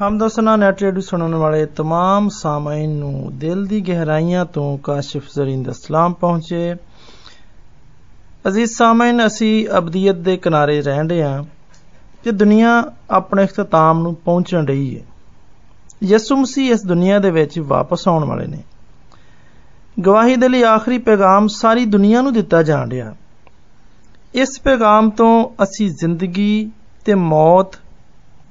ਹਮਦਸਨਾ net radio ਸੁਣਨ ਵਾਲੇ तमाम ਸਾਮਾਈਨ ਨੂੰ ਦਿਲ ਦੀ ਗਹਿਰਾਈਆਂ ਤੋਂ ਕਾਸ਼ਿਫ ਜ਼ਰੀਨ ਦਾ ਸਲਾਮ ਪਹੁੰਚੇ ਅਜ਼ੀਜ਼ ਸਾਮਾਈਨ ਅਸੀਂ ਅਬਦੀਅਤ ਦੇ ਕਿਨਾਰੇ ਰਹਿੰਦੇ ਹਾਂ ਤੇ ਦੁਨੀਆ ਆਪਣੇ ਇਖਤਤਾਮ ਨੂੰ ਪਹੁੰਚਣ ਰਹੀ ਹੈ ਯਿਸੂ ਮਸੀਹ ਇਸ ਦੁਨੀਆ ਦੇ ਵਿੱਚ ਵਾਪਸ ਆਉਣ ਵਾਲੇ ਨੇ ਗਵਾਹੀ ਦੇ ਲਈ ਆਖਰੀ ਪੈਗਾਮ ਸਾਰੀ ਦੁਨੀਆ ਨੂੰ ਦਿੱਤਾ ਜਾਣ ਰਿਹਾ ਇਸ ਪੈਗਾਮ ਤੋਂ ਅਸੀਂ ਜ਼ਿੰਦਗੀ ਤੇ ਮੌਤ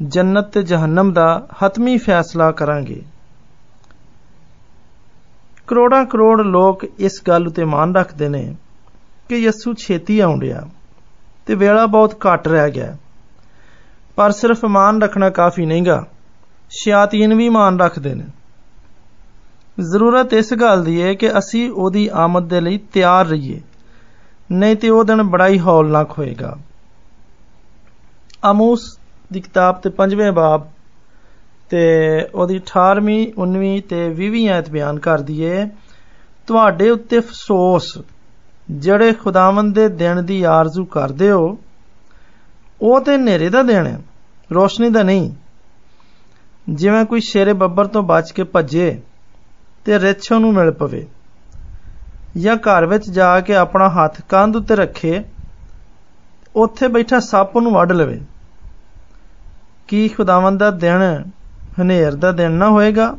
ਜੰਨਤ ਤੇ ਜਹੰਨਮ ਦਾ ਹਤਮੀ ਫੈਸਲਾ ਕਰਾਂਗੇ। ਕਰੋੜਾਂ ਕਰੋੜ ਲੋਕ ਇਸ ਗੱਲ ਉਤੇ ਮਾਨ ਰੱਖਦੇ ਨੇ ਕਿ ਯਿਸੂ ਛੇਤੀ ਆਉਣ ਰਿਹਾ ਤੇ ਵੇਲਾ ਬਹੁਤ ਘੱਟ ਰਹਿ ਗਿਆ। ਪਰ ਸਿਰਫ ਮਾਨ ਰੱਖਣਾ ਕਾਫੀ ਨਹੀਂਗਾ, ਸ਼ਿਆਤੀਨ ਵੀ ਮਾਨ ਰੱਖਦੇ ਨੇ। ਜ਼ਰੂਰਤ ਇਸ ਗੱਲ ਦੀ ਹੈ ਕਿ ਅਸੀਂ ਉਹਦੀ ਆਮਦ ਦੇ ਲਈ ਤਿਆਰ ਰਹੀਏ, ਨਹੀਂ ਤੇ ਉਹ ਦਿਨ ਬੜਾ ਹੀ ਹੌਲਨਾਕ ਹੋਏਗਾ। ਆਮੂਸ ਦੀ ਕਿਤਾਬ ਤੇ 5ਵੇਂ ਬਾਬ ਤੇ ਉਹਦੀ 18ਵੀਂ 19ਵੀਂ ਤੇ 20ਵੀਂ ਆਇਤ ਬਿਆਨ ਕਰਦੀ ਏ, ਤੁਹਾਡੇ ਉੱਤੇ ਅਫਸੋਸ, ਜਿਹੜੇ ਖੁਦਾਵੰਦ ਦੇ ਦਿਨ ਦੀ ਆਰਜ਼ੂ ਕਰਦੇ ਹੋ, ਉਹ ਤੇ ਹਨੇਰੇ ਦਾ ਦਿਨ ਹੈ, ਰੋਸ਼ਨੀ ਦਾ ਨਹੀਂ। ਜਿਵੇਂ ਕੋਈ ਸ਼ੇਰੇ ਬੱਬਰ ਤੋਂ ਬਚ ਕੇ ਭੱਜੇ ਤੇ ਰਿੱਛ ਨੂੰ ਮਿਲ ਪਵੇ ਜਾਂ ਘਰ ਵਿੱਚ ਜਾ ਕੇ ਆਪਣਾ ਹੱਥ ਕੰਧ ਉੱਤੇ ਰੱਖੇ, ਉੱਥੇ ਬੈਠਾ ਸੱਪ ਨੂੰ ਵੱਢ ਲਵੇ। ਕੀ ਖੁਦਾਵੰਦ ਦਾ ਦਿਨ ਹਨੇਰ ਦਾ ਦਿਨ ਨਾ ਹੋਏਗਾ?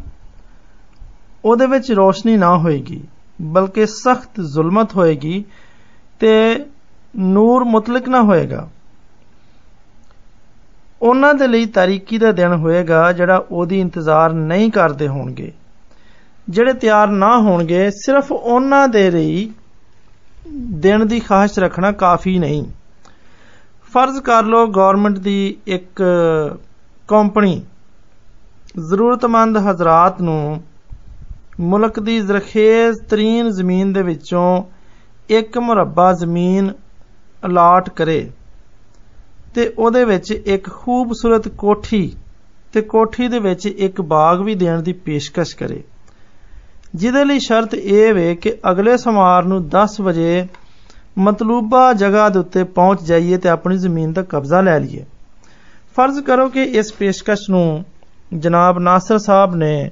ਉਹਦੇ ਵਿੱਚ ਰੋਸ਼ਨੀ ਨਾ ਹੋਏਗੀ, ਬਲਕਿ ਸਖਤ ਜ਼ੁਲਮਤ ਹੋਏਗੀ ਤੇ ਨੂਰ ਮੁਤਲਕ ਨਾ ਹੋਏਗਾ। ਉਹਨਾਂ ਦੇ ਲਈ ਤਾਰੀਕੀ ਦਾ ਦਿਨ ਹੋਏਗਾ ਜਿਹੜਾ ਉਹਦੀ ਇੰਤਜ਼ਾਰ ਨਹੀਂ ਕਰਦੇ ਹੋਣਗੇ। ਜਿਹੜੇ ਤਿਆਰ ਨਾ ਹੋਣਗੇ, ਸਿਰਫ ਉਹਨਾਂ ਦੇ ਲਈ ਦਿਨ ਦੀ ਖਾਹਿਸ਼ ਰੱਖਣਾ ਕਾਫੀ ਨਹੀਂ। ਫਰਜ਼ ਕਰ ਲਓ ਗਵਰਨਮੈਂਟ ਦੀ ਇੱਕ ਕੰਪਨੀ ਜ਼ਰੂਰਤਮੰਦ ਹਜ਼ਰਤ ਨੂੰ ਮੁਲਕ ਦੀ ਜ਼ਰਖੇਜ਼ ਤਰੀਨ ਜ਼ਮੀਨ ਦੇ ਵਿੱਚੋਂ ਇੱਕ ਮੁਰੱਬਾ ਜ਼ਮੀਨ ਅਲਾਟ ਕਰੇ ਤੇ ਉਹਦੇ ਵਿੱਚ ਇੱਕ ਖੂਬਸੂਰਤ ਕੋਠੀ ਤੇ ਕੋਠੀ ਦੇ ਵਿੱਚ ਇੱਕ ਬਾਗ ਵੀ ਦੇਣ ਦੀ ਪੇਸ਼ਕਸ਼ ਕਰੇ। ਜਿਹਦੇ ਲਈ ਸ਼ਰਤ ਇਹ ਵੇ ਕਿ ਅਗਲੇ ਸਮਾਰ ਨੂੰ 10 ਵਜੇ ਮਤਲੂਬਾ ਜਗ੍ਹਾ ਦੇ ਉੱਤੇ ਪਹੁੰਚ ਜਾਈਏ ਤੇ ਆਪਣੀ ਜ਼ਮੀਨ ਦਾ ਕਬਜ਼ਾ ਲੈ ਲਈਏ। ਫਰਜ਼ ਕਰੋ ਕਿ ਇਸ ਪੇਸ਼ਕਸ਼ ਨੂੰ ਜਨਾਬ ਨਾਸਰ ਸਾਹਿਬ ਨੇ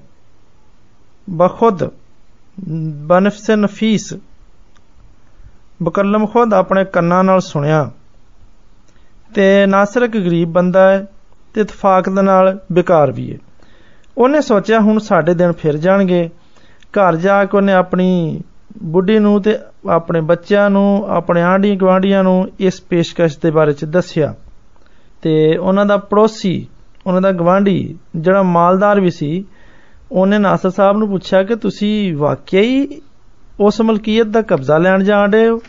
ਬਖੁਦ ਬਨਫਸ ਨਫੀਸ ਬਕਲਮ ਖੁਦ ਆਪਣੇ ਕੰਨਾਂ ਨਾਲ ਸੁਣਿਆ ਤੇ ਨਾਸਰ ਇੱਕ ਗਰੀਬ ਬੰਦਾ ਹੈ ਤੇ ਇਤਫਾਕ ਦੇ ਨਾਲ ਬਿਕਾਰ ਵੀ ਹੈ। ਉਹਨੇ ਸੋਚਿਆ ਹੁਣ ਸਾਡੇ ਦਿਨ ਫਿਰ ਜਾਣਗੇ। ਘਰ ਜਾ ਕੇ ਉਹਨੇ ਆਪਣੀ ਬੁੱਢੀ ਨੂੰ ਤੇ ਆਪਣੇ ਬੱਚਿਆਂ ਨੂੰ, ਆਪਣੇ ਆਂਢੀ ਗਵਾਂਢੀਆਂ ਨੂੰ ਇਸ ਪੇਸ਼ਕਸ਼ ਦੇ ਬਾਰੇ ਚ ਦੱਸਿਆ। ਤੇ ਉਹਨਾਂ ਦਾ ਪੜੋਸੀ, ਉਹਨਾਂ ਦਾ ਗਵਾਂਢੀ ਜਿਹੜਾ ਮਾਲਦਾਰ ਵੀ ਸੀ, ਉਹਨੇ ਨਾਸਰ ਸਾਹਿਬ ਨੂੰ ਪੁੱਛਿਆ ਕਿ ਤੁਸੀਂ ਵਾਕਿਆ ਹੀ ਉਸ ਮਲਕੀਅਤ ਦਾ ਕਬਜ਼ਾ ਲੈਣ ਜਾ ਰਹੇ ਹੋ?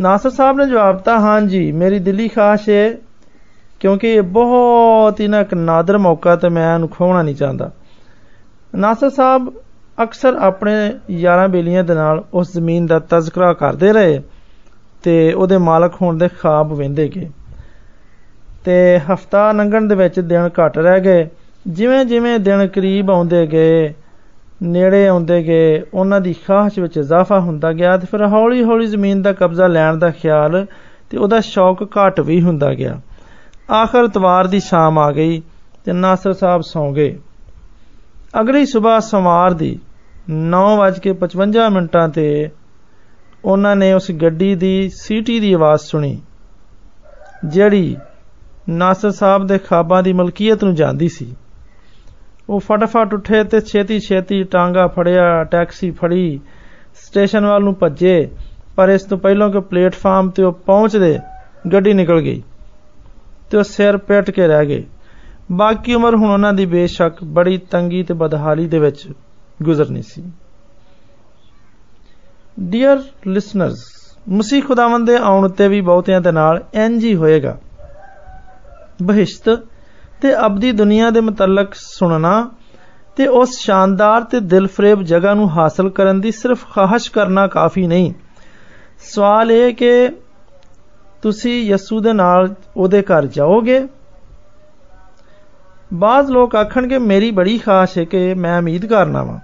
ਨਾਸਰ ਸਾਹਿਬ ਨੇ ਜਵਾਬ ਦਿੱਤਾ ਹਾਂਜੀ ਮੇਰੀ ਦਿਲੀ ਖਾਸ਼ ਹੈ ਕਿਉਂਕਿ ਇਹ ਬਹੁਤ ਹੀ ਨਾ ਇੱਕ ਨਾਦਰ ਮੌਕਾ ਤੇ ਮੈਂ ਇਹਨੂੰ ਖੋਣਾ ਨਹੀਂ ਚਾਹੁੰਦਾ। ਨਾਸਰ ਸਾਹਿਬ ਅਕਸਰ ਆਪਣੇ ਯਾਰਾਂ ਬੇਲੀਆਂ ਦੇ ਨਾਲ ਉਸ ਜ਼ਮੀਨ ਦਾ ਤਜ਼ਕਰਾ ਕਰਦੇ ਰਹੇ ਤੇ ਉਹਦੇ ਮਾਲਕ ਹੋਣ ਦੇ ਖਾਬ ਵੇਂਦੇ ਗਏ। ਤੇ ਹਫਤਾ ਲੰਘਣ ਦੇ ਵਿੱਚ ਦਿਨ ਘਟ ਰਹਿ ਗਏ। ਜਿਵੇਂ ਜਿਵੇਂ ਦਿਨ ਕਰੀਬ ਆਉਂਦੇ ਗਏ, ਨੇੜੇ ਆਉਂਦੇ ਗਏ, ਉਹਨਾਂ ਦੀ ਖਾਹਸ਼ ਵਿੱਚ ਇਜ਼ਾਫਾ ਹੁੰਦਾ ਗਿਆ ਤੇ ਫਿਰ ਹੌਲੀ-ਹੌਲੀ ਜ਼ਮੀਨ ਦਾ ਕਬਜ਼ਾ ਲੈਣ ਦਾ ਖਿਆਲ ਤੇ ਉਹਦਾ ਸ਼ੌਕ ਘਟ ਵੀ ਹੁੰਦਾ ਗਿਆ। ਆਖਰ ਤਵਾਰ ਦੀ ਸ਼ਾਮ ਆ ਗਈ ਤੇ ਨਾਸਰ ਸਾਹਿਬ ਸੌਂ ਗਏ। ਅਗਲੀ ਸਵੇਰ ਸਮਾਰ ਦੀ 9:55 ਮਿੰਟਾਂ ਤੇ ਉਹਨਾਂ ਨੇ ਉਸ ਗੱਡੀ ਦੀ ਸੀਟੀ ਦੀ ਆਵਾਜ਼ ਸੁਣੀ, ਜਿਹੜੀ ਨਾਸਰ ਸਾਹਿਬ ਦੇ ਖਾਬਾਂ ਦੀ ਮਲਕੀਅਤ ਨੂੰ ਜਾਂਦੀ ਸੀ। ਉਹ ਫਟਾਫਟ ਉੱਠੇ ਤੇ ਛੇਤੀ ਛੇਤੀ ਟਾਂਗਾ ਫੜਿਆ, ਟੈਕਸੀ ਫੜੀ, ਸਟੇਸ਼ਨ ਵੱਲ ਨੂੰ ਭੱਜੇ, ਪਰ ਇਸ ਤੋਂ ਪਹਿਲਾਂ ਕਿ ਪਲੇਟਫਾਰਮ ਤੇ ਉਹ ਪਹੁੰਚਦੇ, ਗੱਡੀ ਨਿਕਲ ਗਈ ਤੇ ਉਹ ਸਿਰ ਪਿੱਟ ਕੇ ਰਹਿ ਗਏ। ਬਾਕੀ ਉਮਰ ਹੁਣ ਉਹਨਾਂ ਦੀ ਬੇਸ਼ੱਕ ਬੜੀ ਤੰਗੀ ਤੇ ਬਦਹਾਲੀ ਦੇ ਵਿੱਚ ਗੁਜ਼ਰਨੀ ਸੀ। ਡੀਅਰ ਲਿਸਨਰਸ ਮਸੀਹ ਖੁਦਾਵੰਦ ਦੇ ਆਉਣ ਤੇ ਵੀ ਬਹੁਤਿਆਂ ਦੇ ਨਾਲ ਇੰਜ ਹੀ ਹੋਏਗਾ। ਬਹਿਸ਼ਤ ਤੇ ਅਬਦੀ ਦੁਨੀਆ ਦੇ ਮੁਤਲਕ ਸੁਣਨਾ ਤੇ ਉਸ ਸ਼ਾਨਦਾਰ ਤੇ ਦਿਲਫਰੇਬ ਜਗ੍ਹਾ ਨੂੰ ਹਾਸਲ ਕਰਨ ਦੀ ਸਿਰਫ ਖਾਹਸ਼ ਕਰਨਾ ਕਾਫੀ ਨਹੀਂ। ਸਵਾਲ ਇਹ ਕਿ ਤੁਸੀਂ ਯਸੂ ਦੇ ਨਾਲ ਉਹਦੇ ਘਰ ਜਾਓਗੇ ਬਾਜ਼ ਲੋਕ ਆਖਣਗੇ ਮੇਰੀ ਬੜੀ ਖਾਸ਼ ਹੈ ਕਿ ਮੈਂ ਉਮੀਦ ਕਰਨਾ ਵਾਂ।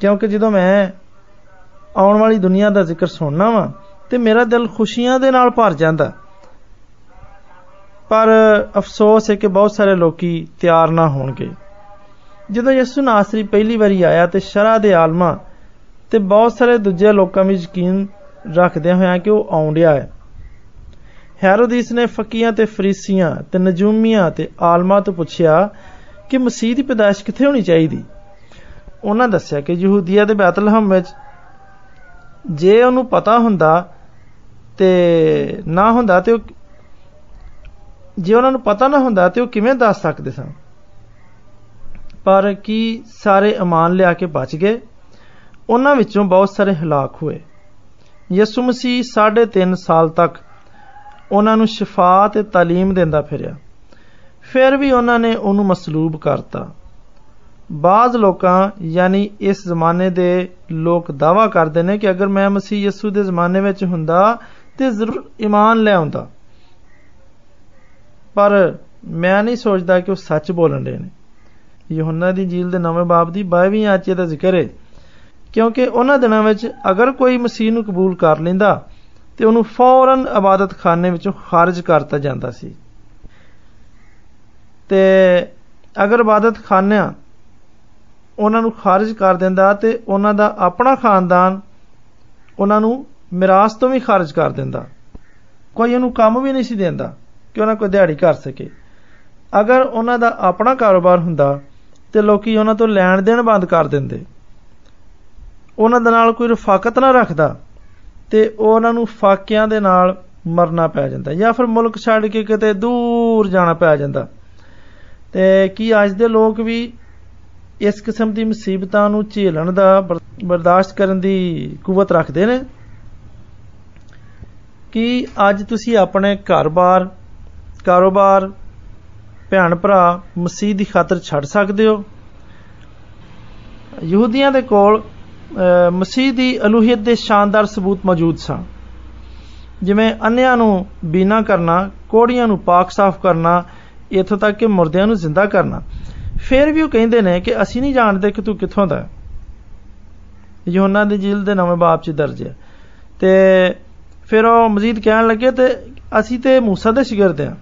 ਕਿਉਂਕਿ ਜਦੋਂ ਮੈਂ ਆਉਣ ਵਾਲੀ ਦੁਨੀਆ ਦਾ ਜ਼ਿਕਰ ਸੁਣਨਾ ਵਾਂ, ਤੇ ਮੇਰਾ ਦਿਲ ਖੁਸ਼ੀਆਂ ਦੇ ਨਾਲ ਭਰ ਜਾਂਦਾ। ਪਰ ਅਫਸੋਸ ਹੈ ਕਿ ਬਹੁਤ ਸਾਰੇ ਲੋਕੀ ਤਿਆਰ ਨਾ ਹੋਣਗੇ। ਜਦੋਂ ਯਿਸੂ ਨਾਸਰੀ ਪਹਿਲੀ ਵਾਰੀ ਆਇਆ ਤੇ ਸ਼ਰਾ ਦੇ ਆਲਮਾ ਤੇ ਬਹੁਤ ਸਾਰੇ ਦੂਜੇ ਲੋਕਾਂ ਵਿੱਚ ਯਕੀਨ ਰੱਖਦੇ ਹੋਇਆ ਕਿ ਉਹ ਆਉਂਦਿਆ ਹੈ ਹੈਰੋਦੀਸ ਨੇ ਫਕੀਆਂ ਤੇ ਫਰੀਸੀਆਂ ਤੇ ਨਜੂਮੀਆਂ ਤੇ ਆਲਮਾ ਤੋਂ ਪੁੱਛਿਆ ਕਿ ਮਸੀਹ ਦੀ ਪੈਦਾਇਸ਼ ਕਿੱਥੇ ਹੋਣੀ ਚਾਹੀਦੀ? ਉਹਨਾਂ ਦੱਸਿਆ ਕਿ ਯਹੂਦੀਆ ਦੇ ਬੈਤਲਹਮ ਵਿੱਚ ਜੇ ਉਹਨੂੰ ਪਤਾ ਹੁੰਦਾ ਤੇ ਨਾ ਹੁੰਦਾ ਤੇ ਉਹ ਜੇ ਉਹਨਾਂ ਨੂੰ ਪਤਾ ਨਾ ਹੁੰਦਾ ਤੇ ਉਹ ਕਿਵੇਂ ਦੱਸ ਸਕਦੇ ਸਨ? ਪਰ ਕੀ ਸਾਰੇ ਇਮਾਨ ਲਿਆ ਕੇ ਬਚ ਗਏ? ਉਹਨਾਂ ਵਿੱਚੋਂ ਬਹੁਤ ਸਾਰੇ ਹਲਾਕ ਹੋਏ। ਯਿਸੂ ਮਸੀਹ 3.5 ਸਾਲ ਤੱਕ ਉਹਨਾਂ ਨੂੰ ਸ਼ਿਫਾ ਤੇ تعلیم ਦਿੰਦਾ ਫਿਰਿਆ ਫਿਰ ਵੀ ਉਹਨਾਂ ਨੇ ਉਹਨੂੰ ਮਸਲੂਬ ਕਰਤਾ ਬਾਜ਼ ਲੋਕਾਂ ਯਾਨੀ ਇਸ ਜ਼ਮਾਨੇ ਦੇ ਲੋਕ ਦਾਵਾ ਕਰਦੇ ਨੇ ਕਿ ਅਗਰ ਮੈਂ ਮਸੀਹ ਯਿਸੂ ਦੇ ਜ਼ਮਾਨੇ ਵਿੱਚ ਹੁੰਦਾ ਤੇ ਜ਼ਰੂਰ ਈਮਾਨ ਲੈ ਆਉਂਦਾ ਪਰ ਮੈਂ ਨਹੀਂ ਸੋਚਦਾ ਕਿ ਉਹ ਸੱਚ ਬੋਲਣ ਦੇ ਨੇ ਯਹੋਨਾ ਦੀ ਜੀਲ ਦੇ ਨਵੇਂ ਬਾਬ ਦੀ 22ਵੀਂ ਆਚੇ ਦਾ ਜ਼ਿਕਰ ਹੈ ਕਿਉਂਕਿ ਉਹਨਾਂ ਦਿਨਾਂ ਵਿੱਚ ਅਗਰ ਕੋਈ ਮਸੀਹ ਨੂੰ ਕਬੂਲ ਕਰ ਲੈਂਦਾ ਤੇ ਉਹਨੂੰ ਫੌਰਨ ਇਬਾਦਤਖਾਨੇ ਵਿੱਚੋਂ ਖਾਰਜ ਕਰਤਾ ਜਾਂਦਾ ਸੀ। ਤੇ ਅਗਰ ਇਬਾਦਤਖਾਨਿਆਂ ਉਹਨਾਂ ਨੂੰ ਖਾਰਜ ਕਰ ਦਿੰਦਾ ਤੇ ਉਹਨਾਂ ਦਾ ਆਪਣਾ ਖਾਨਦਾਨ ਉਹਨਾਂ ਨੂੰ ਮਿਰਾਸ ਤੋਂ ਵੀ ਖਾਰਜ ਕਰ ਦਿੰਦਾ। ਕੋਈ ਉਹਨੂੰ ਕੰਮ ਵੀ ਨਹੀਂ ਸੀ ਦਿੰਦਾ ਕਿ ਉਹਨਾਂ ਕੋਈ ਦਿਹਾੜੀ ਕਰ ਸਕੇ। ਅਗਰ ਉਹਨਾਂ ਦਾ ਆਪਣਾ ਕਾਰੋਬਾਰ ਹੁੰਦਾ ਤੇ ਲੋਕੀ ਉਹਨਾਂ ਤੋਂ ਲੈਣ ਦੇਣ ਬੰਦ ਕਰ ਦਿੰਦੇ। ਉਹਨਾਂ ਦੇ ਨਾਲ ਕੋਈ ਰਫਾਕਤ ਨਾ ਰੱਖਦਾ। ਤੇ ਉਹਨਾਂ ਨੂੰ ਫਾਕਿਆਂ ਦੇ ਨਾਲ ਮਰਨਾ ਪੈ ਜਾਂਦਾ ਜਾਂ ਫਿਰ ਮੁਲਕ ਛੱਡ ਕੇ ਕਿਤੇ ਦੂਰ ਜਾਣਾ ਪੈ ਜਾਂਦਾ। ਤੇ ਕੀ ਅੱਜ ਦੇ ਲੋਕ ਵੀ ਇਸ ਕਿਸਮ ਦੀ ਮੁਸੀਬਤਾਂ ਨੂੰ ਝੇਲਣ ਦਾ ਬਰਦਾਸ਼ਤ ਕਰਨ ਦੀ ਕੂਵਤ ਰੱਖਦੇ ਨੇ? ਕਿ ਅੱਜ ਤੁਸੀਂ ਆਪਣੇ ਘਰ-ਬਾਰ, ਕਾਰੋਬਾਰ ਭੈਣ ਭਰਾ ਮਸੀਹ ਦੀ ਖਾਤਰ ਛੱਡ ਸਕਦੇ ਹੋ? ਯਹੂਦੀਆਂ ਦੇ ਕੋਲ ਮਸੀਹ ਦੀ ਅਲੂਹੀਅਤ ਦੇ ਸ਼ਾਨਦਾਰ ਸਬੂਤ ਮੌਜੂਦ ਸਨ ਜਿਵੇਂ ਅੰਨਿਆਂ ਨੂੰ ਬੀਨਾ ਕਰਨਾ ਕੋੜੀਆਂ ਨੂੰ ਪਾਕ ਸਾਫ਼ ਕਰਨਾ ਇਥੋਂ ਤੱਕ ਕਿ ਮੁਰਦਿਆਂ ਨੂੰ ਜ਼ਿੰਦਾ ਕਰਨਾ ਫਿਰ ਵੀ ਉਹ ਕਹਿੰਦੇ ਨੇ ਕਿ ਅਸੀਂ ਨਹੀਂ ਜਾਣਦੇ ਕਿ ਤੂੰ ਕਿੱਥੋਂ ਦਾ ਯੋਹਨਾ ਦੀ ਜੀਲ ਦੇ ਨਵੇਂ ਬਾਪ 'ਚ ਦਰਜ ਹੈ ਤੇ ਫਿਰ ਉਹ ਮਜ਼ੀਦ ਕਹਿਣ ਲੱਗੇ ਤੇ ਅਸੀਂ ਤੇ موسی ਦੇ ਸ਼ਾਗਿਰਦ ਆ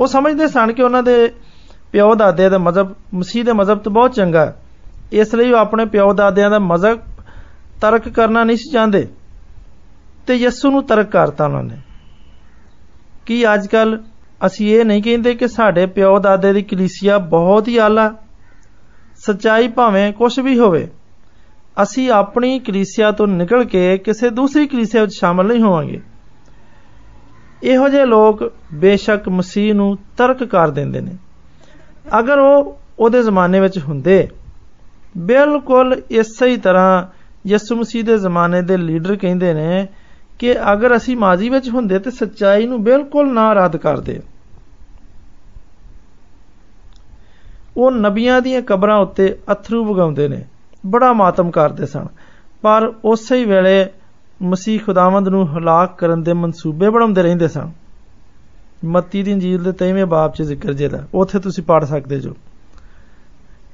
ਉਹ ਸਮਝਦੇ ਸਨ ਕਿ ਉਹਨਾਂ ਦੇ ਪਿਓ ਦਾਦੇ ਦਾ ਮਜ਼ਹਬ ਮਸੀਹ ਦੇ ਮਜ਼ਹਬ ਤੋਂ ਬਹੁਤ ਚੰਗਾ ਹੈ ਇਸ ਲਈ ਉਹ ਆਪਣੇ ਪਿਓ ਦਾਦਿਆਂ ਦਾ ਮਜ਼ਹਬ ਤਰਕ ਕਰਨਾ ਨਹੀਂ ਸੀ ਚਾਹੁੰਦੇ। ਤੇ ਯਿਸੂ ਨੂੰ ਤਰਕ ਕਰਤਾ ਉਹਨਾਂ ਨੇ। ਕੀ ਅੱਜ ਕੱਲ ਅਸੀਂ ਇਹ ਨਹੀਂ ਕਹਿੰਦੇ ਕਿ ਸਾਡੇ ਪਿਓ ਦਾਦੇ ਦੀ ਕਲੀਸਿਆ ਬਹੁਤ ਹੀ ਆਲਾ, ਸਚਾਈ ਭਾਵੇਂ ਕੁਝ ਵੀ ਹੋਵੇ। ਅਸੀਂ ਆਪਣੀ ਕਲੀਸਿਆ ਤੋਂ ਨਿਕਲ ਕੇ ਕਿਸੇ ਦੂਸਰੀ ਕਲੀਸਿਆ ਵਿੱਚ ਸ਼ਾਮਲ ਨਹੀਂ ਹੋਵਾਂਗੇ। ਇਹੋ ਜਿਹੇ ਲੋਕ ਬੇਸ਼ੱਕ ਮਸੀਹ ਨੂੰ ਤਰਕ ਕਰ ਦਿੰਦੇ ਨੇ। ਅਗਰ ਉਹ ਉਹਦੇ ਜ਼ਮਾਨੇ ਵਿੱਚ ਹੁੰਦੇ ਬਿਲਕੁਲ ਇਸੇ ਹੀ ਤਰ੍ਹਾਂ ਯਿਸੂ ਮਸੀਹ ਦੇ ਜ਼ਮਾਨੇ ਦੇ ਲੀਡਰ ਕਹਿੰਦੇ ਨੇ ਕਿ ਅਗਰ ਅਸੀਂ ਮਾਜ਼ੀ ਵਿੱਚ ਹੁੰਦੇ ਤੇ ਸੱਚਾਈ ਨੂੰ ਬਿਲਕੁਲ ਨਾ ਰੱਦ ਕਰਦੇ। ਉਹ ਨਬੀਆਂ ਦੀਆਂ ਕਬਰਾਂ ਉੱਤੇ ਅਥਰੂ ਵਗਾਉਂਦੇ ਨੇ, ਬੜਾ ਮਾਤਮ ਕਰਦੇ ਸਨ। ਪਰ ਉਸੇ ਹੀ ਵੇਲੇ ਮਸੀਹ ਖੁਦਾਵੰਦ ਨੂੰ ਹਲਾਕ ਕਰਨ ਦੇ ਮਨਸੂਬੇ ਬਣਾਉਂਦੇ ਰਹਿੰਦੇ ਸਨ। ਮੱਤੀ ਦੀ ਇੰਜੀਲ ਦੇ 23ਵੇਂ ਬਾਬ 'ਚ ਜ਼ਿਕਰ ਜਿਹਦਾ ਉੱਥੇ ਤੁਸੀਂ ਪੜ ਸਕਦੇ ਜੋ।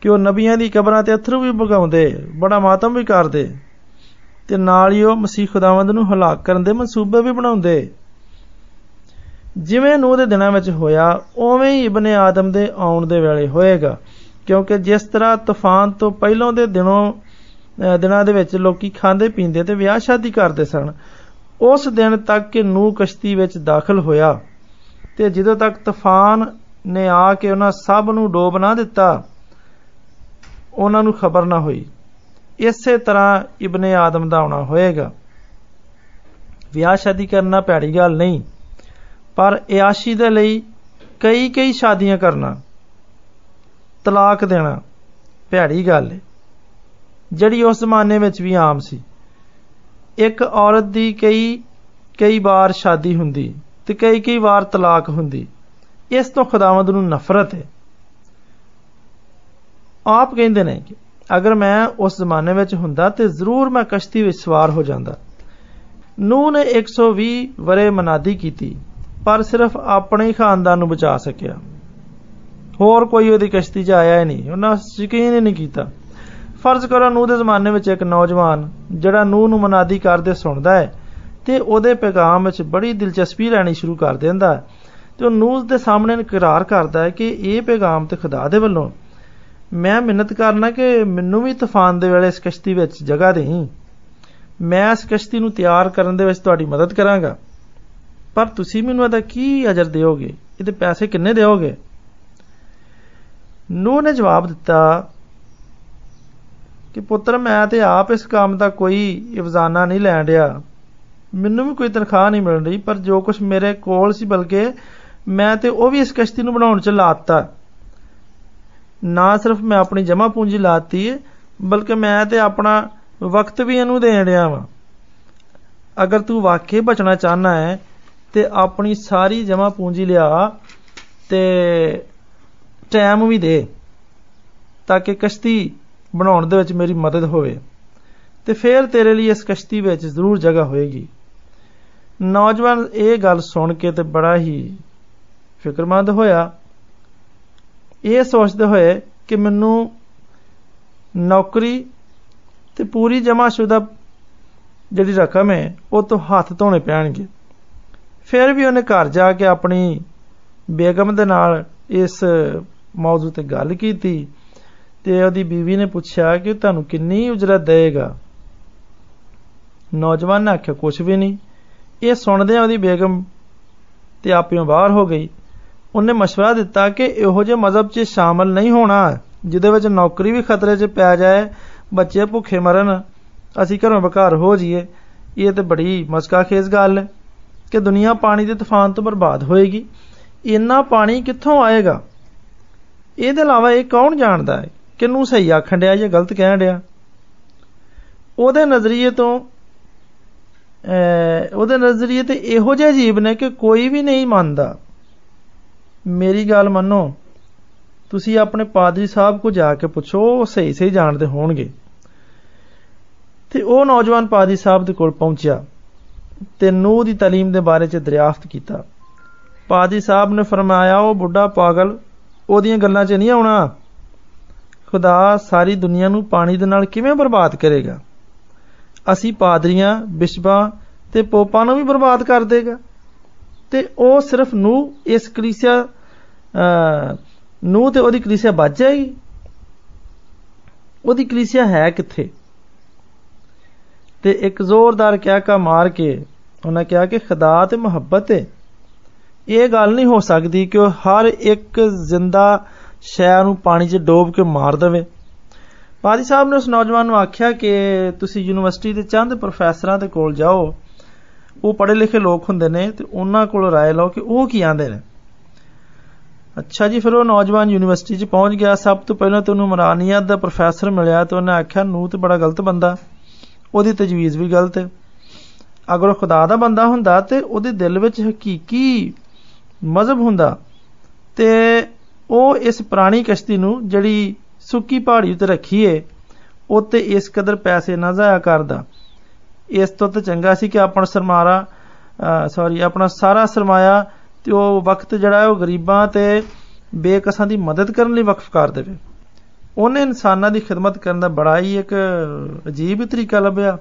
ਕਿ ਉਹ ਨਬੀਆਂ ਦੀ ਕਬਰਾਂ ਤੇ ਅਥਰੂ ਵੀ ਵਗਾਉਂਦੇ ਬੜਾ ਮਾਤਮ ਵੀ ਕਰਦੇ। ਤੇ ਨਾਲ ਹੀ ਉਹ ਮਸੀਹ ਖੁਦਾਵੰਦ ਨੂੰ ਹਲਾਕ ਕਰਨ ਦੇ ਮਨਸੂਬੇ ਵੀ ਬਣਾਉਂਦੇ। ਜਿਵੇਂ ਨੂਹ ਦੇ ਦਿਨਾਂ ਵਿੱਚ ਹੋਇਆ, ਉਵੇਂ ਹੀ ਇਬਨ ਆਦਮ ਦੇ ਆਉਣ ਦੇ ਵੇਲੇ ਹੋਏਗਾ। ਕਿਉਂਕਿ ਜਿਸ ਤਰ੍ਹਾਂ ਤੂਫਾਨ ਤੋਂ ਪਹਿਲਾਂ ਦੇ ਦਿਨੋਂ ਦਿਨਾਂ ਦੇ ਵਿੱਚ ਲੋਕੀ ਖਾਂਦੇ ਪੀਂਦੇ ਤੇ ਵਿਆਹ ਸ਼ਾਦੀ ਕਰਦੇ ਸਨ, ਉਸ ਦਿਨ ਤੱਕ ਕਿ ਨੂਹ ਕਸ਼ਤੀ ਵਿੱਚ ਦਾਖਲ ਹੋਇਆ। ਤੇ ਜਦੋਂ ਤੱਕ ਤੂਫਾਨ ਨੇ ਆ ਕੇ ਉਹਨਾਂ ਸਭ ਨੂੰ ਡੋਬ ਨਾ ਦਿੱਤਾ ਉਹਨਾਂ ਨੂੰ ਖਬਰ ਨਾ ਹੋਈ। ਇਸੇ ਤਰ੍ਹਾਂ ਇਬਨ ਆਦਮ ਦਾ ਆਉਣਾ ਹੋਏਗਾ। ਵਿਆਹ ਸ਼ਾਦੀ ਕਰਨਾ ਭੈੜੀ ਗੱਲ ਨਹੀਂ, ਪਰ ਇਆਸ਼ੀ ਦੇ ਲਈ ਕਈ ਕਈ ਸ਼ਾਦੀਆਂ ਕਰਨਾ, ਤਲਾਕ ਦੇਣਾ ਭੈੜੀ ਗੱਲ ਹੈ ਜਿਹੜੀ ਉਸ ਜ਼ਮਾਨੇ ਵਿੱਚ ਵੀ ਆਮ ਸੀ। ਇੱਕ ਔਰਤ ਦੀ ਕਈ ਕਈ ਵਾਰ ਸ਼ਾਦੀ ਹੁੰਦੀ ਤੇ ਕਈ ਕਈ ਵਾਰ ਤਲਾਕ ਹੁੰਦੀ। ਇਸ ਤੋਂ ਖੁਦਾਵੰਦ ਨੂੰ ਨਫ਼ਰਤ ਹੈ ਆਪ ਕਹਿੰਦੇ ਨੇ ਕਿ ਅਗਰ ਮੈਂ ਉਸ ਜ਼ਮਾਨੇ ਵਿੱਚ ਹੁੰਦਾ ਤੇ ਜ਼ਰੂਰ ਮੈਂ ਕਸ਼ਤੀ ਵਿੱਚ ਸਵਾਰ ਹੋ ਜਾਂਦਾ। ਨੂ ਨੇ 120 ਵਰੇ ਮਨਾਦੀ ਕੀਤੀ, ਪਰ ਸਿਰਫ ਆਪਣੇ ਹੀ ਖਾਨਦਾਨ ਨੂੰ ਬਚਾ ਸਕਿਆ। ਹੋਰ ਕੋਈ ਉਹਦੀ ਕਸ਼ਤੀ 'ਚ ਆਇਆ ਹੀ ਨਹੀਂ, ਉਹਨਾਂ ਯਕੀਨ ਹੀ ਨਹੀਂ ਕੀਤਾ। ਫਰਜ਼ ਕਰੋ ਨੂਹ ਦੇ ਜ਼ਮਾਨੇ ਵਿੱਚ ਇੱਕ ਨੌਜਵਾਨ, ਜਿਹੜਾ ਨੂਹ ਨੂੰ ਮਨਾਦੀ ਕਰਦੇ ਸੁਣਦਾ ਹੈ ਤੇ ਉਹਦੇ ਪੈਗਾਮ ਵਿੱਚ ਬੜੀ ਦਿਲਚਸਪੀ ਲੈਣੀ ਸ਼ੁਰੂ ਕਰ ਦਿੰਦਾ ਤੇ ਉਹ ਨੂਹ ਦੇ ਸਾਹਮਣੇ ਇਕਰਾਰ ਕਰਦਾ ਹੈ ਕਿ ਇਹ ਪੈਗਾਮ ਤੇ ਖੁਦਾ ਦੇ ਵੱਲੋਂ ਮੈਂ ਮਿਹਨਤ ਕਰਨਾ ਕਿ ਮੈਨੂੰ ਵੀ ਤੂਫਾਨ ਦੇ ਵੇਲੇ ਇਸ ਕਸ਼ਤੀ ਵਿੱਚ ਜਗ੍ਹਾ ਦੇਈ। ਮੈਂ ਇਸ ਕਸ਼ਤੀ ਨੂੰ ਤਿਆਰ ਕਰਨ ਦੇ ਵਿੱਚ ਤੁਹਾਡੀ ਮਦਦ ਕਰਾਂਗਾ। ਪਰ ਤੁਸੀਂ ਮੈਨੂੰ ਇਹਦਾ ਕੀ ਅਜਰ ਦਿਓਗੇ? ਇਹਦੇ ਪੈਸੇ ਕਿੰਨੇ ਦਿਓਗੇ? ਨੂਹ ਨੇ ਜਵਾਬ ਦਿੱਤਾ ਕਿ ਪੁੱਤਰ, ਮੈਂ ਤੇ ਆਪ ਇਸ ਕੰਮ ਦਾ ਕੋਈ ਇਵਜ਼ਾਨਾ ਨਹੀਂ ਲੈਣ ਰਿਹਾ ਮੈਨੂੰ ਵੀ ਕੋਈ ਤਨਖਾਹ ਨਹੀਂ ਮਿਲ ਰਹੀ, ਪਰ ਜੋ ਕੁਝ ਮੇਰੇ ਕੋਲ ਸੀ ਬਲਕਿ ਮੈਂ ਤੇ ਉਹ ਵੀ ਇਸ ਕਸ਼ਤੀ ਨੂੰ ਬਣਾਉਣ ਚ ਲਾਤਾ ਨਾ ਸਿਰਫ ਮੈਂ ਆਪਣੀ ਜਮਾ ਪੂੰਜੀ ਲਾਤੀ ਹੈ ਬਲਕਿ ਮੈਂ ਤੇ ਆਪਣਾ ਵਕਤ ਵੀ ਇਹਨੂੰ ਦੇਣ ਰਿਹਾ ਵਾਂ। ਅਗਰ ਤੂੰ ਵਾਕਈ ਬਚਣਾ ਚਾਹਨਾ ਹੈ ਤੇ ਆਪਣੀ ਸਾਰੀ ਜਮਾ ਪੂੰਜੀ ਲਿਆ ਤੇ ਟਾਈਮ ਵੀ ਦੇ, ਤਾਂ ਕਿ ਕਸ਼ਤੀ ਬਣਾਉਣ ਦੇ ਵਿੱਚ ਮੇਰੀ ਮਦਦ ਹੋਵੇ। ਤੇ ਫਿਰ ਤੇਰੇ ਲਈ ਇਸ ਕਸ਼ਤੀ ਵਿੱਚ ਜ਼ਰੂਰ ਜਗ੍ਹਾ ਹੋਏਗੀ। ਨੌਜਵਾਨ ਇਹ ਗੱਲ ਸੁਣ ਕੇ ਤੇ ਬੜਾ ਹੀ ਫਿਕਰਮੰਦ ਹੋਇਆ ਇਹ ਸੋਚਦੇ ਹੋਏ ਕਿ ਮੈਨੂੰ ਨੌਕਰੀ ਤੇ ਪੂਰੀ ਜਮਾਸ਼ੁਦਾ ਜਿਹੜੀ ਰਕਮ ਹੈ, ਉਹ ਤੋਂ ਹੱਥ ਧੋਣੇ ਪੈਣਗੇ। ਫਿਰ ਵੀ ਉਹਨੇ ਘਰ ਜਾ ਕੇ ਆਪਣੀ ਬੇਗਮ ਦੇ ਨਾਲ ਇਸ ਮੌਜੂ ਤੇ ਗੱਲ ਕੀਤੀ ਤੇ ਉਹਦੀ ਬੀਵੀ ਨੇ ਪੁੱਛਿਆ ਕਿ ਤੁਹਾਨੂੰ ਕਿੰਨੀ ਉਜਰਤ ਦੇਗਾ ਨੌਜਵਾਨ ਨੇ ਆਖਿਆ ਕੁਝ ਵੀ ਨਹੀਂ। ਇਹ ਸੁਣਦੇ ਉਹਦੀ ਬੇਗਮ ਤੇ ਆਪਿਓਂ ਬਾਹਰ ਹੋ ਗਈ। ਉਹਨੇ مشورہ ਦਿੱਤਾ ਕਿ ਇਹੋ ਜਿਹੇ ਮਜ਼ਹਬ 'ਚ ਸ਼ਾਮਲ ਨਹੀਂ ਹੋਣਾ ਜਿਹਦੇ ਵਿੱਚ ਨੌਕਰੀ ਵੀ ਖਤਰੇ 'ਚ ਪੈ ਜਾਏ ਬੱਚੇ ਭੁੱਖੇ ਮਰਨ ਅਸੀਂ ਘਰੋਂ ਬਕਾਰ ਹੋ ਜਾਈਏ ਇਹ ਤੇ ਬੜੀ ਮਸਕਾ ਖੇਜ਼ ਗੱਲ ਹੈ ਕਿ ਦੁਨੀਆ ਪਾਣੀ ਦੇ ਤੂਫਾਨ ਤੋਂ ਬਰਬਾਦ ਹੋਏਗੀ ਇੰਨਾ ਪਾਣੀ ਕਿੱਥੋਂ ਆਏਗਾ ਇਹਦੇ ਇਲਾਵਾ ਇਹ ਕੌਣ ਜਾਣਦਾ ਹੈ ਕਿਨੂੰ ਸਹੀ ਆਖਣ ਡਿਆ ਜਾਂ ਗਲਤ ਕਹਿਣ ਡਿਆ ਉਹਦੇ ਨਜ਼ਰੀਏ ਤੋਂ ਉਹਦੇ ਨਜ਼ਰੀਏ ਤੇ ਇਹੋ ਜਿਹੇ ਜੀਵ ਨੇ ਕਿ ਕੋਈ ਵੀ ਨਹੀਂ ਮੰਨਦਾ ਮੇਰੀ ਗੱਲ ਮੰਨੋ। ਤੁਸੀਂ ਆਪਣੇ ਪਾਦਰੀ ਸਾਹਿਬ ਕੋ ਜਾ ਕੇ ਪੁੱਛੋ, ਉਹ ਸਹੀ ਸਹੀ ਜਾਣਦੇ ਹੋਣਗੇ। ਤੇ ਉਹ ਨੌਜਵਾਨ ਪਾਦਰੀ ਸਾਹਿਬ ਦੇ ਕੋਲ ਪਹੁੰਚਿਆ ਤੇ ਨੂਹ ਦੀ ਤਾਲੀਮ ਦੇ ਬਾਰੇ ਚ ਦਰਿਆਫਤ ਕੀਤਾ। ਪਾਦਰੀ ਸਾਹਿਬ ਨੇ ਫਰਮਾਇਆ, ਉਹ ਬੁੱਢਾ ਪਾਗਲ, ਉਹਦੀਆਂ ਗੱਲਾਂ 'ਚ ਨਹੀਂ ਆਉਣਾ। ਖੁਦਾ ਸਾਰੀ ਦੁਨੀਆ ਨੂੰ ਪਾਣੀ ਦੇ ਨਾਲ ਕਿਵੇਂ ਬਰਬਾਦ ਕਰੇਗਾ? ਅਸੀਂ ਪਾਦਰੀਆਂ ਬਿਸ਼ਪਾਂ ਤੇ ਪੋਪਾਂ ਨੂੰ ਵੀ ਬਰਬਾਦ ਕਰ ਦੇਗਾ। ਤੇ ਉਹ ਸਿਰਫ ਨੂੰ ਇਸ ਕਲੀਸਿਆ ਨੂੰ ਤੇ ਉਹਦੀ ਕਲੀਸਿਆ ਬਚ ਜਾਏਗੀ ਉਹਦੀ ਕਲੀਸਿਆ ਹੈ ਕਿੱਥੇ? ਤੇ ਇੱਕ ਜ਼ੋਰਦਾਰ ਕਹਿਕਾ ਮਾਰ ਕੇ, ਉਹਨਾਂ ਕਿਹਾ ਕਿ ਖੁਦਾ ਤੇ ਮੁਹੱਬਤ ਹੈ ਇਹ ਗੱਲ ਨਹੀਂ ਹੋ ਸਕਦੀ ਕਿ ਉਹ ਹਰ ਇੱਕ ਜ਼ਿੰਦਾ ਸ਼ੈ ਨੂੰ ਪਾਣੀ 'ਚ ਡੋਬ ਕੇ ਮਾਰ ਦੇਵੇ। ਪਾਦੀ ਸਾਹਿਬ ਨੇ ਉਸ ਨੌਜਵਾਨ ਨੂੰ ਆਖਿਆ ਕਿ ਤੁਸੀਂ ਯੂਨੀਵਰਸਿਟੀ ਦੇ ਚੰਦ ਪ੍ਰੋਫੈਸਰਾਂ ਦੇ ਕੋਲ ਜਾਓ। ਉਹ ਪੜ੍ਹੇ ਲਿਖੇ ਲੋਕ ਹੁੰਦੇ ਨੇ ਤੇ ਉਹਨਾਂ ਕੋਲ رائے ਲਓ ਕਿ ਉਹ ਕੀ ਆਂਦੇ ਨੇ ਅੱਛਾ ਜੀ ਫਿਰ ਉਹ ਨੌਜਵਾਨ ਯੂਨੀਵਰਸਿਟੀ 'ਚ ਪਹੁੰਚ ਗਿਆ ਸਭ ਤੋਂ ਪਹਿਲਾਂ ਤੇ ਉਹਨੂੰ ਮਰਾਨੀਅਤ ਦਾ ਪ੍ਰੋਫੈਸਰ ਮਿਲਿਆ ਤੇ ਉਹਨੇ ਆਖਿਆ ਨੂੰ ਤੇ ਬੜਾ ਗਲਤ ਬੰਦਾ ਉਹਦੀ ਤਜਵੀਜ਼ ਵੀ ਗਲਤ ਹੈ ਅਗਰ ਉਹ ਖੁਦਾ ਦਾ ਬੰਦਾ ਹੁੰਦਾ ਤੇ ਉਹਦੇ ਦਿਲ ਵਿੱਚ ਹਕੀਕੀ ਮਜ਼ਹਬ ਹੁੰਦਾ ਤੇ ਉਹ ਇਸ ਪੁਰਾਣੀ ਕਸ਼ਤੀ ਨੂੰ ਜਿਹੜੀ ਸੁੱਕੀ ਪਹਾੜੀ ਉੱਤੇ ਰੱਖੀ ਏ ਉੱਤੇ ਇਸ ਕਦਰ ਪੈਸੇ ਨਾ ਜ਼ਾਇਆ ਕਰਦਾ ਇਸ ਤੋਂ ਤਾਂ ਚੰਗਾ ਸੀ ਕਿ ਆਪਣਾ ਸਰਮਾਰਾ ਸੌਰੀ ਆਪਣਾ ਸਾਰਾ ਸਰਮਾਇਆ ਤੇ ਉਹ ਵਕਤ ਜਿਹੜਾ ਹੈ ਉਹ ਗਰੀਬਾਂ ਤੇ ਬੇਕਸਾਂ ਦੀ ਮਦਦ ਕਰਨ ਲਈ ਵਕਫ ਕਰ ਦੇਵੇ। ਉਹਨੇ ਇਨਸਾਨਾਂ ਦੀ ਖਿਦਮਤ ਕਰਨ ਦਾ ਬੜਾ ਹੀ ਇੱਕ ਅਜੀਬ ਤਰੀਕਾ ਲੱਭਿਆ।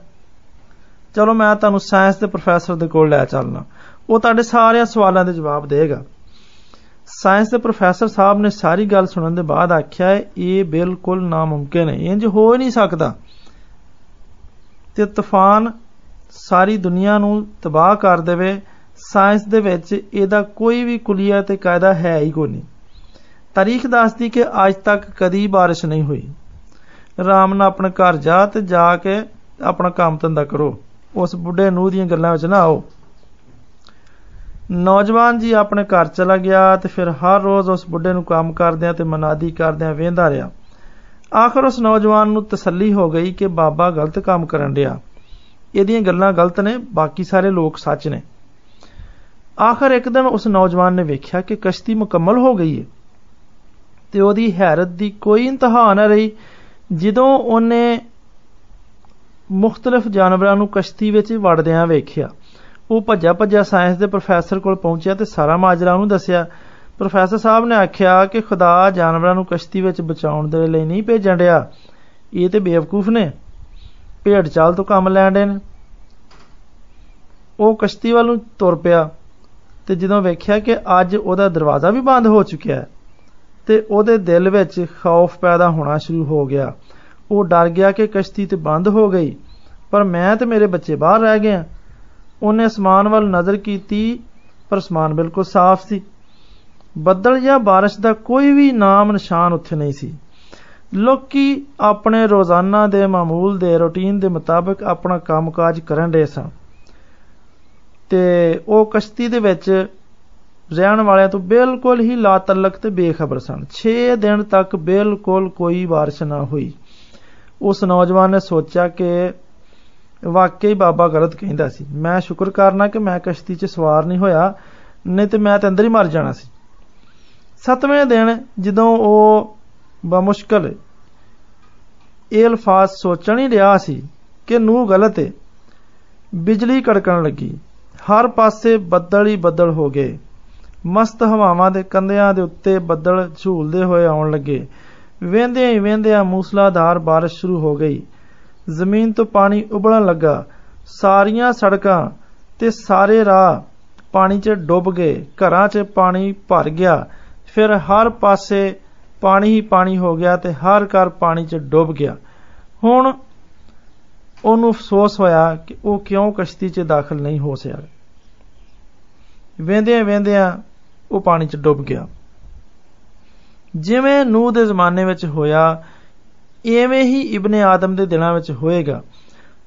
ਚਲੋ ਮੈਂ ਤੁਹਾਨੂੰ ਸਾਇੰਸ ਦੇ ਪ੍ਰੋਫੈਸਰ ਦੇ ਕੋਲ ਲੈ ਚੱਲਣਾ ਉਹ ਤੁਹਾਡੇ ਸਾਰਿਆਂ ਸਵਾਲਾਂ ਦੇ ਜਵਾਬ ਦੇਗਾ। ਸਾਇੰਸ ਦੇ ਪ੍ਰੋਫੈਸਰ ਸਾਹਿਬ ਨੇ ਸਾਰੀ ਗੱਲ ਸੁਣਨ ਦੇ ਬਾਅਦ ਆਖਿਆ, ਇਹ ਬਿਲਕੁਲ ਨਾਮੁਮਕਿਨ ਹੈ। ਇੰਜ ਹੋ ਹੀ ਨਹੀਂ ਸਕਦਾ। ਤੇ ਤੂਫਾਨ ਸਾਰੀ ਦੁਨੀਆ ਨੂੰ ਤਬਾਹ ਕਰ ਦੇਵੇ ਸਾਇੰਸ ਦੇ ਵਿੱਚ ਇਹਦਾ ਕੋਈ ਵੀ ਕੁਲੀਆ ਤੇ ਕਾਇਦਾ ਹੈ ਹੀ ਕੋਈ ਨਹੀਂ ਤਾਰੀਖ ਦੱਸਦੀ ਕਿ ਅੱਜ ਤੱਕ ਕਦੀ بارش ਨਹੀਂ ਹੋਈ ਰਾਮ ਨਾਲ ਆਪਣੇ ਘਰ ਜਾ ਤੇ ਜਾ ਕੇ ਆਪਣਾ ਕੰਮ ਧੰਦਾ ਕਰੋ ਉਸ ਬੁੱਢੇ ਨੂਹ ਦੀਆਂ ਗੱਲਾਂ ਵਿੱਚ ਨਾ ਆਓ ਨੌਜਵਾਨ ਜੀ ਆਪਣੇ ਘਰ ਚਲਾ ਗਿਆ ਤੇ ਫਿਰ ਹਰ ਰੋਜ਼ ਉਸ ਬੁੱਢੇ ਨੂੰ ਕੰਮ ਕਰਦਿਆਂ ਤੇ ਮਨਾਦੀ ਕਰਦਿਆਂ ਵੇਂਦਾ ਰਿਹਾ ਆਖਰ ਉਸ ਨੌਜਵਾਨ ਨੂੰ ਤਸੱਲੀ ਹੋ ਗਈ ਕਿ ਬਾਬਾ ਗਲਤ ਕੰਮ ਕਰਨ ਰਿਹਾ ਇਹਦੀਆਂ ਗੱਲਾਂ ਗਲਤ ਨੇ, ਬਾਕੀ ਸਾਰੇ ਲੋਕ ਸੱਚ ਨੇ। ਆਖਰ ਇੱਕ ਦਿਨ ਉਸ ਨੌਜਵਾਨ ਨੇ ਵੇਖਿਆ ਕਿ ਕਸ਼ਤੀ ਮੁਕੰਮਲ ਹੋ ਗਈ ਹੈ ਤੇ ਉਹਦੀ ਹੈਰਤ ਦੀ ਕੋਈ ਇੰਤਹਾ ਨਾ ਰਹੀ, ਜਦੋਂ ਉਹਨੇ ਮੁxtਲਫ ਜਾਨਵਰਾਂ ਨੂੰ ਕਸ਼ਤੀ ਵਿੱਚ ਵੜਦਿਆਂ ਵੇਖਿਆ। ਉਹ ਭੱਜਾ ਭੱਜਾ ਸਾਇੰਸ ਦੇ ਪ੍ਰੋਫੈਸਰ ਕੋਲ ਪਹੁੰਚਿਆ ਤੇ ਸਾਰਾ ਮਾਜਰਾ ਉਹਨੂੰ ਦੱਸਿਆ, ਪ੍ਰੋਫੈਸਰ ਸਾਹਿਬ ਨੇ ਆਖਿਆ ਕਿ ਖੁਦਾ ਜਾਨਵਰਾਂ ਨੂੰ ਕਸ਼ਤੀ ਵਿੱਚ ਬਚਾਉਣ ਦੇ ਲਈ ਨਹੀਂ ਭੇਜਣ ਰਿਹਾ ਇਹ ਤੇ ਬੇਵਕੂਫ ਨੇ। ਭੇਡ ਚਾਲ ਤੋਂ ਕੰਮ ਲੈਣ ਦੇ ਨੇ ਉਹ ਕਸ਼ਤੀ ਵੱਲ ਨੂੰ ਤੁਰ ਪਿਆ ਤੇ ਜਦੋਂ ਵੇਖਿਆ ਕਿ ਅੱਜ ਉਹਦਾ ਦਰਵਾਜ਼ਾ ਵੀ ਬੰਦ ਹੋ ਚੁੱਕਿਆ ਹੈ ਤੇ ਉਹਦੇ ਦਿਲ ਵਿੱਚ ਖੌਫ ਪੈਦਾ ਹੋਣਾ ਸ਼ੁਰੂ ਹੋ ਗਿਆ ਉਹ ਡਰ ਗਿਆ ਕਿ ਕਸ਼ਤੀ ਤੇ ਬੰਦ ਹੋ ਗਈ ਪਰ ਮੈਂ ਤੇ ਮੇਰੇ ਬੱਚੇ ਬਾਹਰ ਰਹਿ ਗਏ ਉਹਨੇ ਅਸਮਾਨ ਵੱਲ ਨਜ਼ਰ ਕੀਤੀ ਪਰ ਅਸਮਾਨ ਬਿਲਕੁਲ ਸਾਫ਼ ਸੀ ਬੱਦਲ ਜਾਂ بارش ਦਾ ਕੋਈ ਵੀ ਨਾਮ ਨਿਸ਼ਾਨ ਉੱਥੇ ਨਹੀਂ ਸੀ ਲੋਕੀ ਆਪਣੇ ਰੋਜ਼ਾਨਾ ਦੇ ਮਾਮੂਲ ਦੇ ਰੁਟੀਨ ਦੇ ਮੁਤਾਬਕ ਆਪਣਾ ਕੰਮਕਾਜ ਕਰਨ ਰਹੇ ਸਨ ਤੇ ਉਹ ਕਸ਼ਤੀ ਦੇ ਵਿੱਚ ਰਹਿਣ ਵਾਲਿਆਂ ਤੋਂ ਬਿਲਕੁਲ ਹੀ ਲਾ ਤਲਕ ਤੇ ਬੇਖਬਰ ਸਨ 6 ਦਿਨ ਤੱਕ ਬਿਲਕੁਲ ਕੋਈ بارش ਨਾ ਹੋਈ ਉਸ ਨੌਜਵਾਨ ਨੇ ਸੋਚਿਆ ਕਿ ਵਾਕਈ ਬਾਬਾ ਗਲਤ ਕਹਿੰਦਾ ਸੀ ਮੈਂ ਸ਼ੁਕਰ ਕਰਨਾ ਕਿ ਮੈਂ ਕਸ਼ਤੀ 'ਚ ਸਵਾਰ ਨਹੀਂ ਹੋਇਆ ਨਹੀਂ ਤੇ ਮੈਂ ਤਾਂ ਅੰਦਰ ਹੀ ਮਰ ਜਾਣਾ ਸੀ ਸਤਵੇਂ ਦਿਨ ਜਦੋਂ ਉਹ ਬਮੁਸ਼ਕਲ ਇਹ ਅਲਫਾਜ਼ ਸੋਚਣ ਹੀ ਰਿਹਾ ਸੀ ਕਿ ਨੂੰ ਗਲਤ ਹੈ ਬਿਜਲੀ ਕੜਕਣ ਲੱਗੀ ਹਰ ਪਾਸੇ ਬੱਦਲ ਹੀ ਬੱਦਲ ਹੋ ਗਏ ਮਸਤ ਹਵਾਵਾਂ ਦੇ ਕੰਧਿਆਂ ਦੇ ਉੱਤੇ ਬੱਦਲ ਝੂਲਦੇ ਹੋਏ ਆਉਣ ਲੱਗੇ ਵੇਂਦਿਆਂ ਹੀ ਵੇਂਦਿਆਂ ਮੂਸਲਾਧਾਰ بارش ਸ਼ੁਰੂ ਹੋ ਗਈ ਜ਼ਮੀਨ ਤੋਂ ਪਾਣੀ ਉਬਲਣ ਲੱਗਾ ਸਾਰੀਆਂ ਸੜਕਾਂ ਤੇ ਸਾਰੇ ਰਾਹ ਪਾਣੀ 'ਚ ਡੁੱਬ ਗਏ ਘਰਾਂ 'ਚ ਪਾਣੀ ਭਰ ਗਿਆ ਫਿਰ ਹਰ ਪਾਸੇ ਪਾਣੀ ਹੀ ਪਾਣੀ ਹੋ ਗਿਆ ਤੇ ਹਰ ਘਰ ਪਾਣੀ 'ਚ ਡੁੱਬ ਗਿਆ। ਹੁਣ ਉਹਨੂੰ ਅਫਸੋਸ ਹੋਇਆ ਕਿ ਉਹ ਕਿਉਂ ਕਸ਼ਤੀ 'ਚ ਦਾਖਲ ਨਹੀਂ ਹੋ ਸਕਿਆ। ਵੇਂਦਿਆਂ ਵੇਂਦਿਆਂ ਉਹ ਪਾਣੀ 'ਚ ਡੁੱਬ ਗਿਆ। ਜਿਵੇਂ ਨੂਹ ਦੇ ਜ਼ਮਾਨੇ ਵਿੱਚ ਹੋਇਆ, ਐਵੇਂ ਹੀ ਇਬਨ ਆਦਮ ਦੇ ਦਿਨਾਂ ਵਿੱਚ ਹੋਏਗਾ।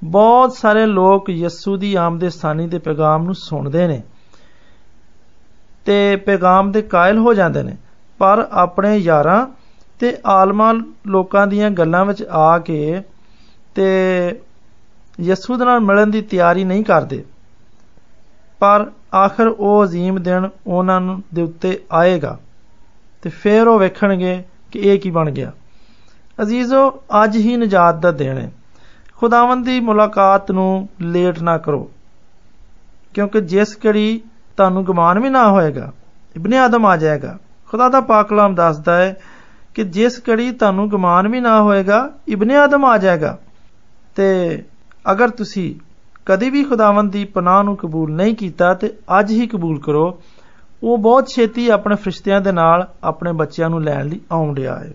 ਬਹੁਤ ਸਾਰੇ ਲੋਕ ਯਿਸੂ ਦੀ ਆਮਦੇ ਸਾਨੀ ਦੇ ਪੈਗਾਮ ਨੂੰ ਸੁਣਦੇ ਨੇ ਤੇ ਪੈਗਾਮ ਦੇ ਕਾਇਲ ਹੋ ਜਾਂਦੇ ਨੇ। ਪਰ ਆਪਣੇ ਯਾਰਾਂ ਤੇ ਆਲਮਾ ਲੋਕਾਂ ਦੀਆਂ ਗੱਲਾਂ ਵਿੱਚ ਆ ਕੇ ਤੇ ਯਿਸੂ ਦੇ ਨਾਲ ਮਿਲਣ ਦੀ ਤਿਆਰੀ ਨਹੀਂ ਕਰਦੇ। ਪਰ ਆਖਰ ਉਹ ਅਜ਼ੀਮ ਦਿਨ ਉਹਨਾਂ ਨੂੰ ਦੇ ਉੱਤੇ ਆਏਗਾ ਤੇ ਫਿਰ ਉਹ ਵੇਖਣਗੇ ਕਿ ਇਹ ਕੀ ਬਣ ਗਿਆ। ਅਜ਼ੀਜ਼ੋ, ਅੱਜ ਹੀ ਨਜਾਤ ਦਾ ਦਿਨ ਹੈ। ਖੁਦਾਵੰਦ ਦੀ ਮੁਲਾਕਾਤ ਨੂੰ ਲੇਟ ਨਾ ਕਰੋ, ਕਿਉਂਕਿ ਜਿਸ ਘੜੀ ਤੁਹਾਨੂੰ ਗਮਾਨ ਵੀ ਨਾ ਹੋਏਗਾ, ਇਬਨ ਆਦਮ ਆ ਜਾਏਗਾ। ਖੁਦਾ ਦਾ ਪਾਕ ਕਲਾਮ ਦੱਸਦਾ ਹੈ ਕਿ ਜਿਸ ਘੜੀ ਤੁਹਾਨੂੰ ਗਮਾਨ ਵੀ ਨਾ ਹੋਏਗਾ, ਇਬਨ ਆਦਮ ਆ ਜਾਏਗਾ। ਤੇ ਅਗਰ ਤੁਸੀਂ ਕਦੀ ਵੀ ਖੁਦਾਵੰਦ ਦੀ ਪਨਾਹ ਨੂੰ ਕਬੂਲ ਨਹੀਂ ਕੀਤਾ, ਤੇ ਅੱਜ ਹੀ ਕਬੂਲ ਕਰੋ, ਉਹ ਬਹੁਤ ਛੇਤੀ ਆਪਣੇ ਫਰਿਸ਼ਤਿਆਂ ਦੇ ਨਾਲ ਆਪਣੇ ਬੱਚਿਆਂ ਨੂੰ ਲੈਣ ਲਈ ਆਉਣ ਰਿਹਾ ਹੈ।